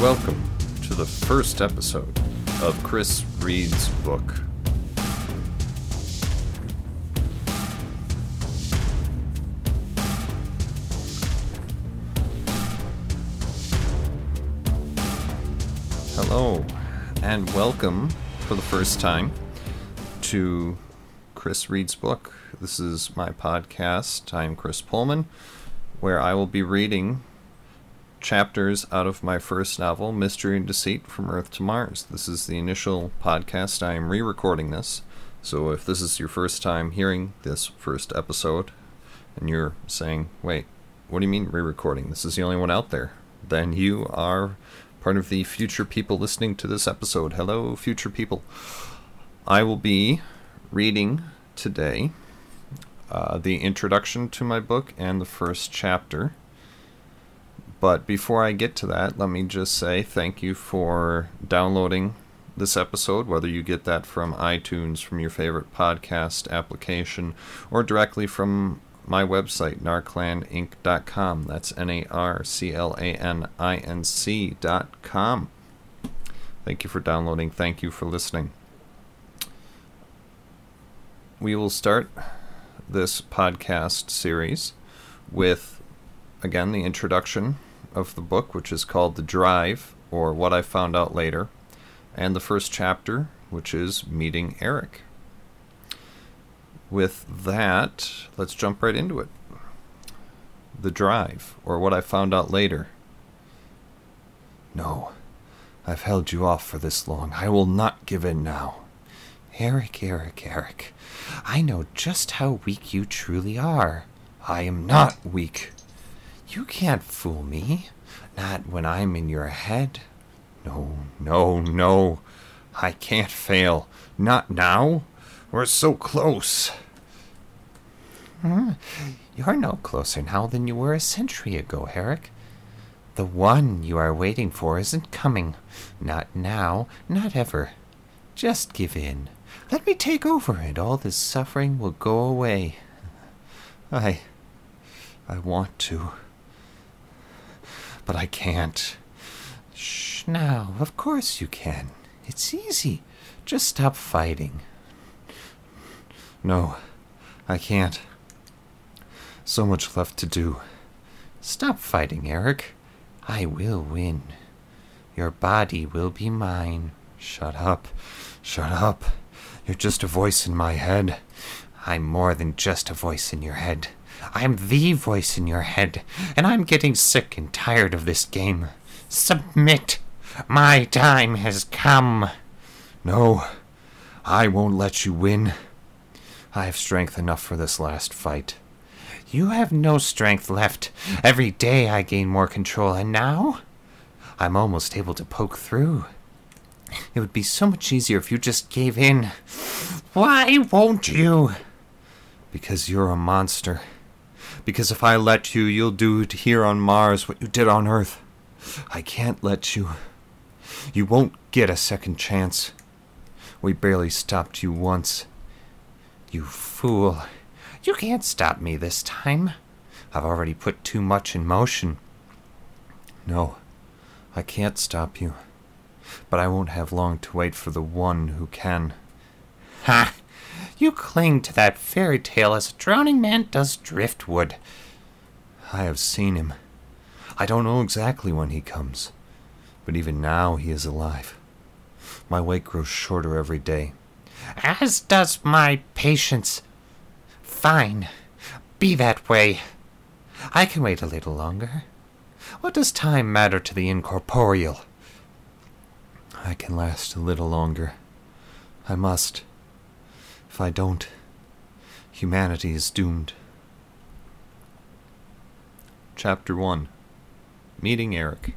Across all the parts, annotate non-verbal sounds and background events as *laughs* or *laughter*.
Welcome to the first episode of Chris Reads Book. Hello, and welcome for the first time to Chris Reads Book. This is my podcast. I'm Chris Pullman, where I will be reading chapters out of my first novel, Mystery and Deceit from Earth to Mars. This is the initial podcast. I am re recording this. So if this is your first time hearing this first episode and you're saying, wait, what do you mean re recording? This is the only one out there. Then you are part of the future people listening to this episode. Hello, future people. I will be reading today uh, the introduction to my book and the first chapter. But before I get to that, let me just say thank you for downloading this episode, whether you get that from iTunes, from your favorite podcast application, or directly from my website, narclaninc.com. That's N A R C L A N I N C.com. Thank you for downloading. Thank you for listening. We will start this podcast series with, again, the introduction of the book, which is called The Drive, or What I Found Out Later, and the first chapter, which is Meeting Eric. With that, let's jump right into it. The Drive, or What I Found Out Later. No, I've held you off for this long. I will not give in now. Eric, Eric, Eric, I know just how weak you truly are. I am not weak. You can't fool me. Not when I'm in your head. No, no, no. I can't fail. Not now. We're so close. Hmm. You're no closer now than you were a century ago, Herrick. The one you are waiting for isn't coming. Not now, not ever. Just give in. Let me take over, and all this suffering will go away. I. I want to. But I can't. Shh, now, of course you can. It's easy. Just stop fighting. No, I can't. So much left to do. Stop fighting, Eric. I will win. Your body will be mine. Shut up. Shut up. You're just a voice in my head. I'm more than just a voice in your head. I'm the voice in your head, and I'm getting sick and tired of this game. Submit. My time has come. No, I won't let you win. I have strength enough for this last fight. You have no strength left. Every day I gain more control, and now I'm almost able to poke through. It would be so much easier if you just gave in. Why won't you? Because you're a monster. Because if I let you, you'll do here on Mars what you did on Earth. I can't let you. You won't get a second chance. We barely stopped you once. You fool. You can't stop me this time. I've already put too much in motion. No, I can't stop you. But I won't have long to wait for the one who can. Ha! You cling to that fairy tale as a drowning man does driftwood. I have seen him. I don't know exactly when he comes, but even now he is alive. My wait grows shorter every day. As does my patience. Fine. Be that way. I can wait a little longer. What does time matter to the incorporeal? I can last a little longer. I must. If I don't, humanity is doomed. Chapter 1 Meeting Eric.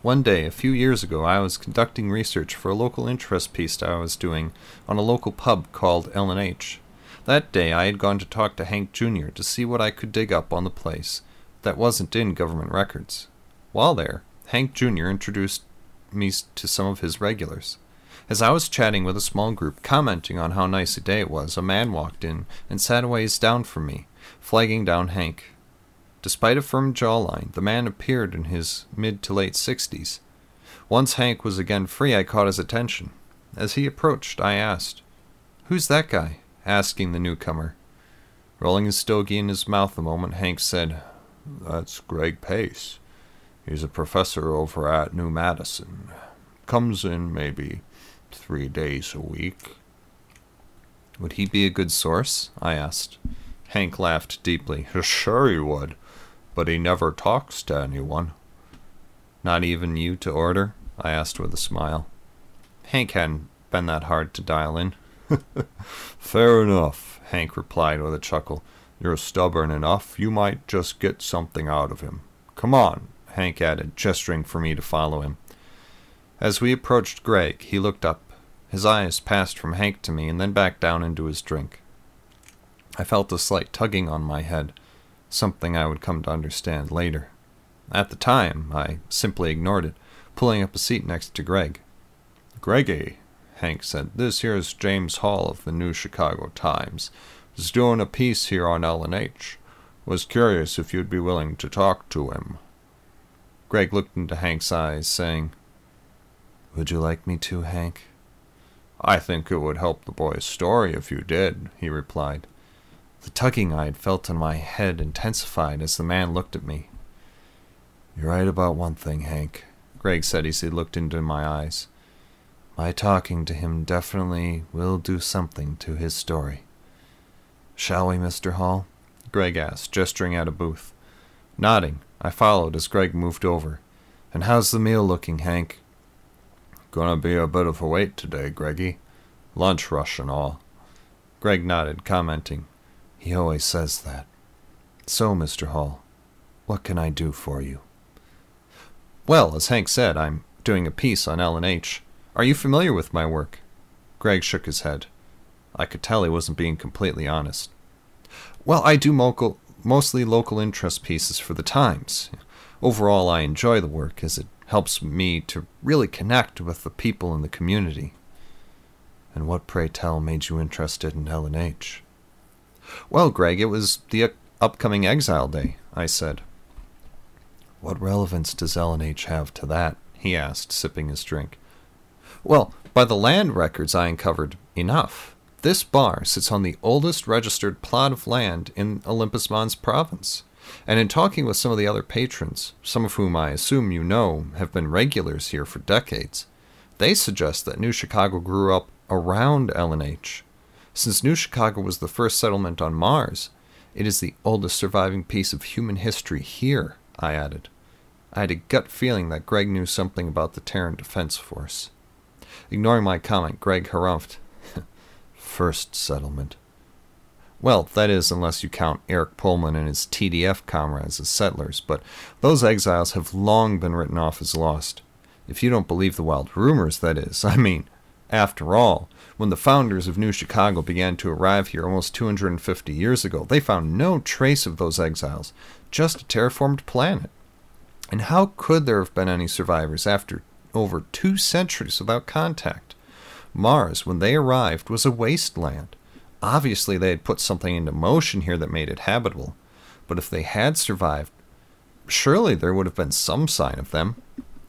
One day, a few years ago, I was conducting research for a local interest piece I was doing on a local pub called L&H. That day, I had gone to talk to Hank Jr. to see what I could dig up on the place that wasn't in government records. While there, Hank Jr. introduced me to some of his regulars. As I was chatting with a small group, commenting on how nice a day it was, a man walked in and sat a ways down from me, flagging down Hank. Despite a firm jawline, the man appeared in his mid to late sixties. Once Hank was again free, I caught his attention. As he approached, I asked, Who's that guy? asking the newcomer. Rolling his stogie in his mouth a moment, Hank said, That's Greg Pace. He's a professor over at New Madison. Comes in maybe three days a week. Would he be a good source? I asked. Hank laughed deeply. Sure he would, but he never talks to anyone. Not even you to order? I asked with a smile. Hank hadn't been that hard to dial in. *laughs* Fair enough, Hank replied with a chuckle. You're stubborn enough, you might just get something out of him. Come on, Hank added, gesturing for me to follow him. As we approached Greg, he looked up. His eyes passed from Hank to me and then back down into his drink. I felt a slight tugging on my head, something I would come to understand later. At the time, I simply ignored it, pulling up a seat next to Greg. Greggy, Hank said, this here's James Hall of the New Chicago Times. Is doing a piece here on L&H. Was curious if you'd be willing to talk to him. Greg looked into Hank's eyes, saying, Would you like me to, Hank? I think it would help the boy's story if you did, he replied. The tugging I had felt in my head intensified as the man looked at me. You're right about one thing, Hank, Greg said as he looked into my eyes. My talking to him definitely will do something to his story. Shall we, Mr. Hall? Greg asked, gesturing at a booth. Nodding, I followed as Greg moved over. And how's the meal looking, Hank? Gonna be a bit of a wait today, Greggy. Lunch rush and all. Greg nodded, commenting. He always says that. So, Mr. Hall, what can I do for you? Well, as Hank said, I'm doing a piece on L&H. Are you familiar with my work? Greg shook his head. I could tell he wasn't being completely honest. Well, I do mostly local interest pieces for the Times. Overall, I enjoy the work as it helps me to really connect with the people in the community. And what, pray tell, made you interested in L&H? Well, Greg, it was the upcoming Exile Day, I said. What relevance does L&H have to that? he asked, sipping his drink. Well, by the land records I uncovered, enough. This bar sits on the oldest registered plot of land in Olympus Mons province. And in talking with some of the other patrons, some of whom I assume you know have been regulars here for decades, they suggest that New Chicago grew up around L&H. Since New Chicago was the first settlement on Mars, it is the oldest surviving piece of human history here, I added. I had a gut feeling that Greg knew something about the Terran Defense Force. Ignoring my comment, Greg harumphed. *laughs* First settlement. Well, that is, unless you count Eric Pullman and his TDF comrades as settlers, but those exiles have long been written off as lost. If you don't believe the wild rumors, that is. I mean, after all, when the founders of New Chicago began to arrive here almost 250 years ago, they found no trace of those exiles, just a terraformed planet. And how could there have been any survivors after over two centuries without contact? Mars, when they arrived, was a wasteland. Obviously, they had put something into motion here that made it habitable. But if they had survived, surely there would have been some sign of them.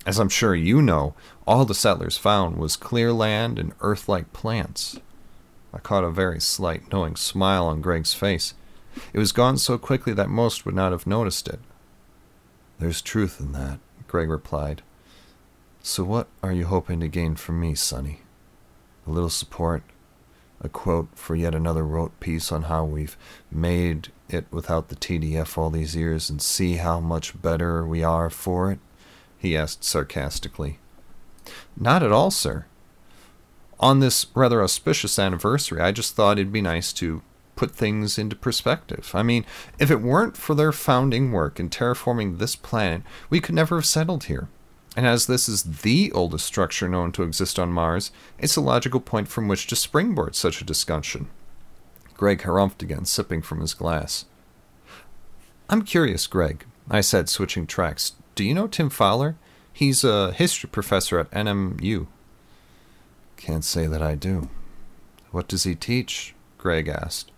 As I'm sure you know, all the settlers found was clear land and earth like plants. I caught a very slight, knowing smile on Greg's face. It was gone so quickly that most would not have noticed it. There's truth in that, Greg replied. So what are you hoping to gain from me, Sonny? A little support? A quote for yet another rote piece on how we've made it without the TDF all these years and see how much better we are for it? he asked sarcastically. Not at all, sir. On this rather auspicious anniversary, I just thought it'd be nice to put things into perspective. I mean, if it weren't for their founding work in terraforming this planet, we could never have settled here. And as this is the oldest structure known to exist on Mars, it's a logical point from which to springboard such a discussion. Greg harumphed again, sipping from his glass. I'm curious, Greg, I said, switching tracks. Do you know Tim Fowler? He's a history professor at NMU. Can't say that I do. What does he teach? Greg asked.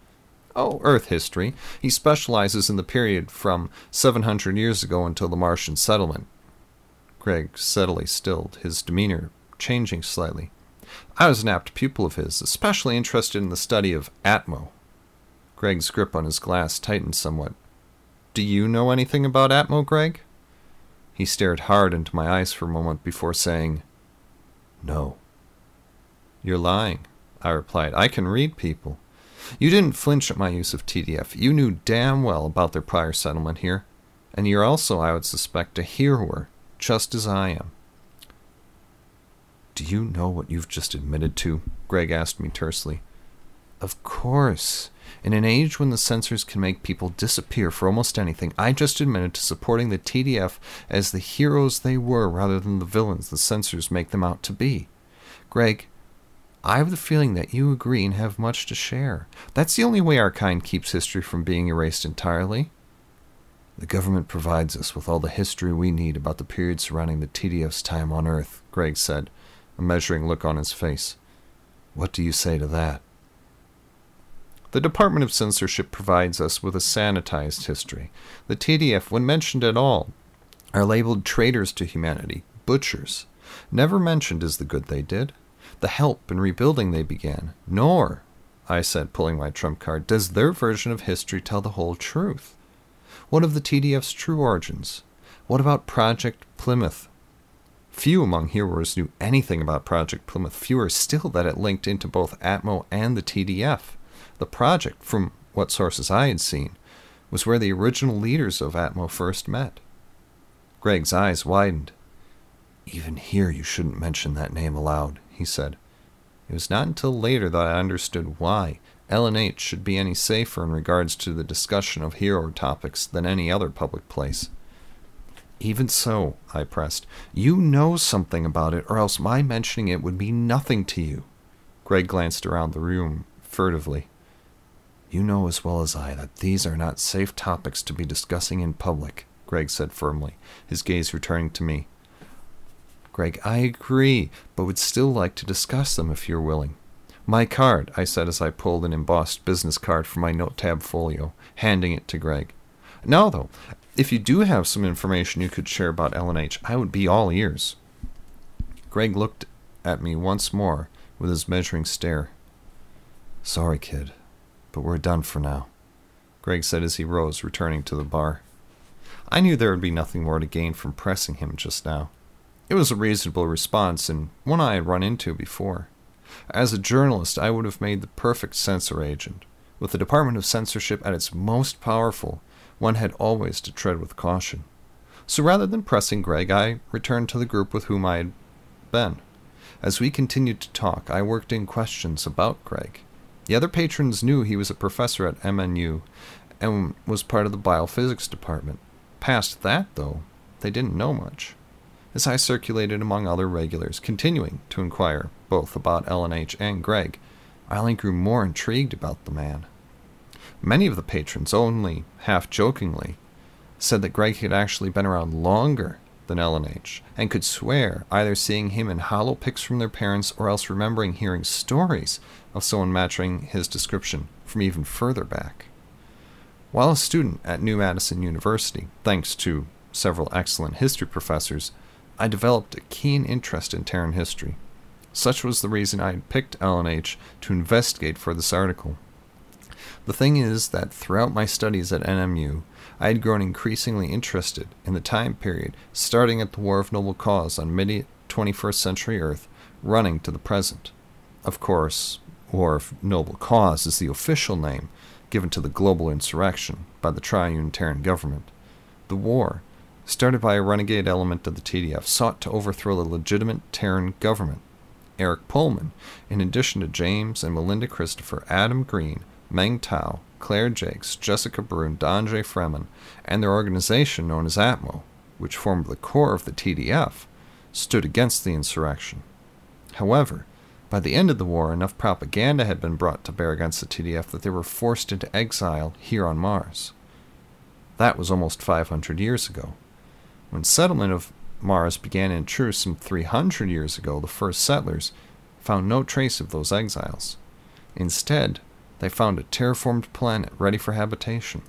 Oh, Earth history. He specializes in the period from 700 years ago until the Martian settlement. Greg steadily stilled, his demeanor changing slightly. I was an apt pupil of his, especially interested in the study of Atmo. Greg's grip on his glass tightened somewhat. Do you know anything about Atmo, Greg? He stared hard into my eyes for a moment before saying, No. You're lying, I replied. I can read people. You didn't flinch at my use of TDF. You knew damn well about their prior settlement here. And you're also, I would suspect, a heroer, just as I am. Do you know what you've just admitted to? Greg asked me tersely. Of course. In an age when the censors can make people disappear for almost anything, I just admitted to supporting the TDF as the heroes they were rather than the villains the censors make them out to be. Greg, I have the feeling that you agree and have much to share. That's the only way our kind keeps history from being erased entirely. The government provides us with all the history we need about the period surrounding the TDF's time on Earth, Greg said, a measuring look on his face. What do you say to that? The Department of Censorship provides us with a sanitized history. The TDF, when mentioned at all, are labeled traitors to humanity, butchers. Never mentioned is the good they did the help and rebuilding they began. Nor, I said, pulling my trump card, does their version of history tell the whole truth. What of the TDF's true origins? What about Project Plymouth? Few among hearers knew anything about Project Plymouth, fewer still that it linked into both Atmo and the TDF. The project, from what sources I had seen, was where the original leaders of Atmo first met. Greg's eyes widened. Even here, you shouldn't mention that name aloud, he said. It was not until later that I understood why LNH should be any safer in regards to the discussion of hero topics than any other public place. Even so, I pressed, you know something about it, or else my mentioning it would mean nothing to you. Greg glanced around the room furtively. You know as well as I that these are not safe topics to be discussing in public, Greg said firmly, his gaze returning to me. Greg, I agree, but would still like to discuss them if you're willing. My card, I said as I pulled an embossed business card from my note tab folio, handing it to Greg. Now, though, if you do have some information you could share about LNH, I would be all ears. Greg looked at me once more with his measuring stare. Sorry, kid, but we're done for now, Greg said as he rose, returning to the bar. I knew there would be nothing more to gain from pressing him just now. It was a reasonable response, and one I had run into before. As a journalist, I would have made the perfect censor agent. With the Department of Censorship at its most powerful, one had always to tread with caution. So rather than pressing Greg, I returned to the group with whom I had been. As we continued to talk, I worked in questions about Greg. The other patrons knew he was a professor at MNU and was part of the biophysics department. Past that, though, they didn't know much as I circulated among other regulars, continuing to inquire both about LNH and Greg. I only grew more intrigued about the man. Many of the patrons, only half jokingly, said that Greg had actually been around longer than LNH, and could swear either seeing him in hollow pics from their parents or else remembering hearing stories of someone matching his description from even further back. While a student at New Madison University, thanks to several excellent history professors, I developed a keen interest in Terran history. Such was the reason I had picked LNH to investigate for this article. The thing is that throughout my studies at NMU, I had grown increasingly interested in the time period starting at the War of Noble Cause on mid 21st century Earth, running to the present. Of course, War of Noble Cause is the official name given to the global insurrection by the triune Terran government. The war started by a renegade element of the TDF, sought to overthrow the legitimate Terran government. Eric Pullman, in addition to James and Melinda Christopher, Adam Green, Meng Tao, Claire Jakes, Jessica Brune, Don J. Fremen, and their organization known as ATMO, which formed the core of the TDF, stood against the insurrection. However, by the end of the war, enough propaganda had been brought to bear against the TDF that they were forced into exile here on Mars. That was almost 500 years ago. When settlement of Mars began in truth some 300 years ago, the first settlers found no trace of those exiles. Instead, they found a terraformed planet ready for habitation.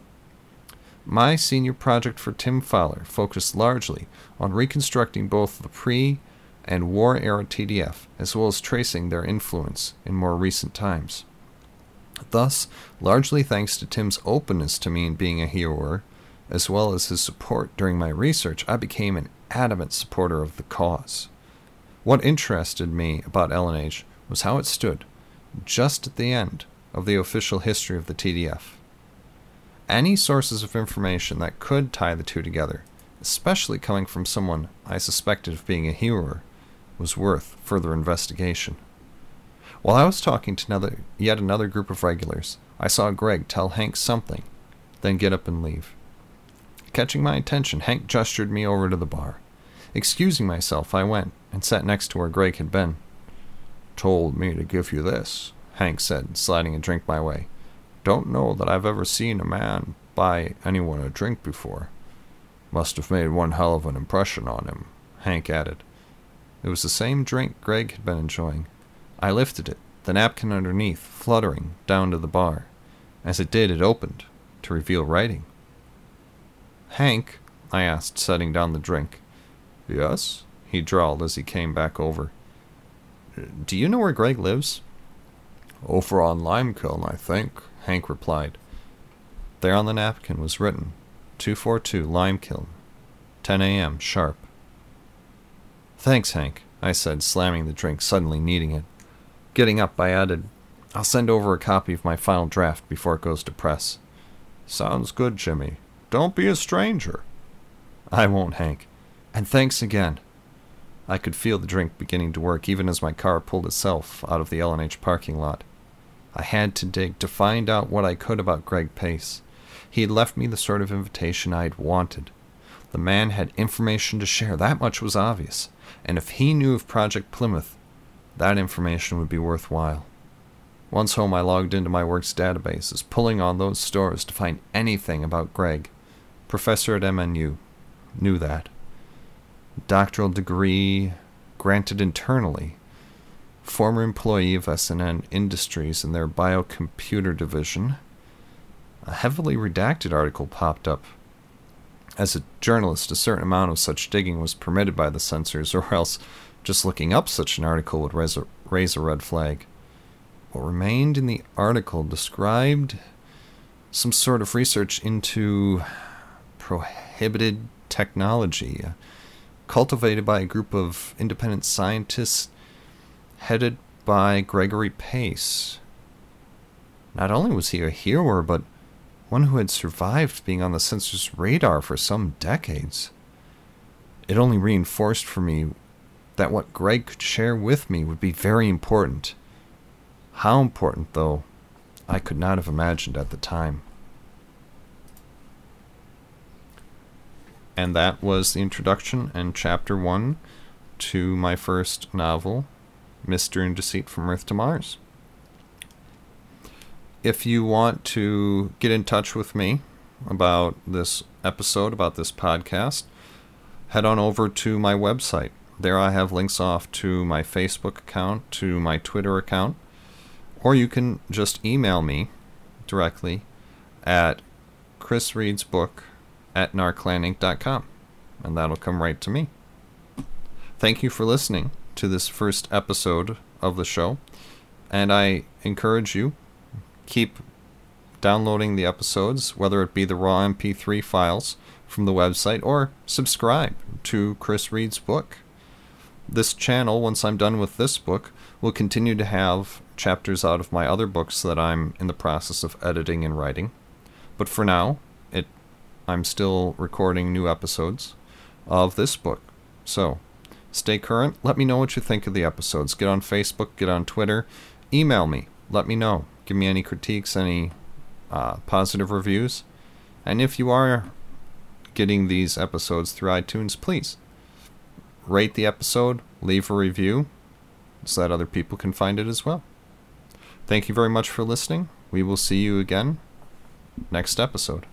My senior project for Tim Fowler focused largely on reconstructing both the pre and war era TDF, as well as tracing their influence in more recent times. Thus, largely thanks to Tim's openness to me in being a heroer, as well as his support during my research, I became an adamant supporter of the cause. What interested me about LNH was how it stood just at the end of the official history of the TDF. Any sources of information that could tie the two together, especially coming from someone I suspected of being a hero, was worth further investigation. While I was talking to another, yet another group of regulars, I saw Greg tell Hank something, then get up and leave. Catching my attention, Hank gestured me over to the bar. Excusing myself, I went and sat next to where Greg had been. Told me to give you this, Hank said, sliding a drink my way. Don't know that I've ever seen a man buy anyone a drink before. Must have made one hell of an impression on him, Hank added. It was the same drink Greg had been enjoying. I lifted it, the napkin underneath fluttering down to the bar. As it did, it opened to reveal writing. Hank, I asked, setting down the drink. Yes, he drawled as he came back over. Do you know where Greg lives? Over on Limekiln, I think, Hank replied. There on the napkin was written 242 Limekiln, 10 a.m. sharp. Thanks, Hank, I said, slamming the drink, suddenly needing it. Getting up, I added, I'll send over a copy of my final draft before it goes to press. Sounds good, Jimmy. Don't be a stranger. I won't, Hank. And thanks again. I could feel the drink beginning to work even as my car pulled itself out of the LNH parking lot. I had to dig to find out what I could about Greg Pace. He had left me the sort of invitation I'd wanted. The man had information to share, that much was obvious, and if he knew of Project Plymouth, that information would be worthwhile. Once home, I logged into my work's databases, pulling on those stores to find anything about Greg. Professor at MNU. Knew that doctoral degree granted internally, former employee of SNN Industries in their biocomputer division. A heavily redacted article popped up. As a journalist, a certain amount of such digging was permitted by the censors, or else just looking up such an article would raise a, raise a red flag. What remained in the article described some sort of research into prohibited technology, uh, cultivated by a group of independent scientists headed by Gregory Pace. Not only was he a hero, but one who had survived being on the censor's radar for some decades. It only reinforced for me that what Greg could share with me would be very important. How important, though, I could not have imagined at the time. And that was the introduction and chapter one to my first novel, Mystery and Deceit from Earth to Mars. If you want to get in touch with me about this episode, about this podcast, head on over to my website. There I have links off to my Facebook account, to my Twitter account, or you can just email me directly at chrisreadsbook at narclaninc.com, and that'll come right to me. Thank you for listening to this first episode of the show, and I encourage you keep downloading the episodes, whether it be the raw MP3 files from the website or subscribe to Chris Reads Book. This channel, once I'm done with this book, will continue to have chapters out of my other books that I'm in the process of editing and writing. But for now, I'm still recording new episodes of this book. So, stay current. Let me know what you think of the episodes. Get on Facebook, get on Twitter, email me. Let me know. Give me any critiques, any uh, positive reviews. And if you are getting these episodes through iTunes, please rate the episode, leave a review so that other people can find it as well. Thank you very much for listening. We will see you again next episode.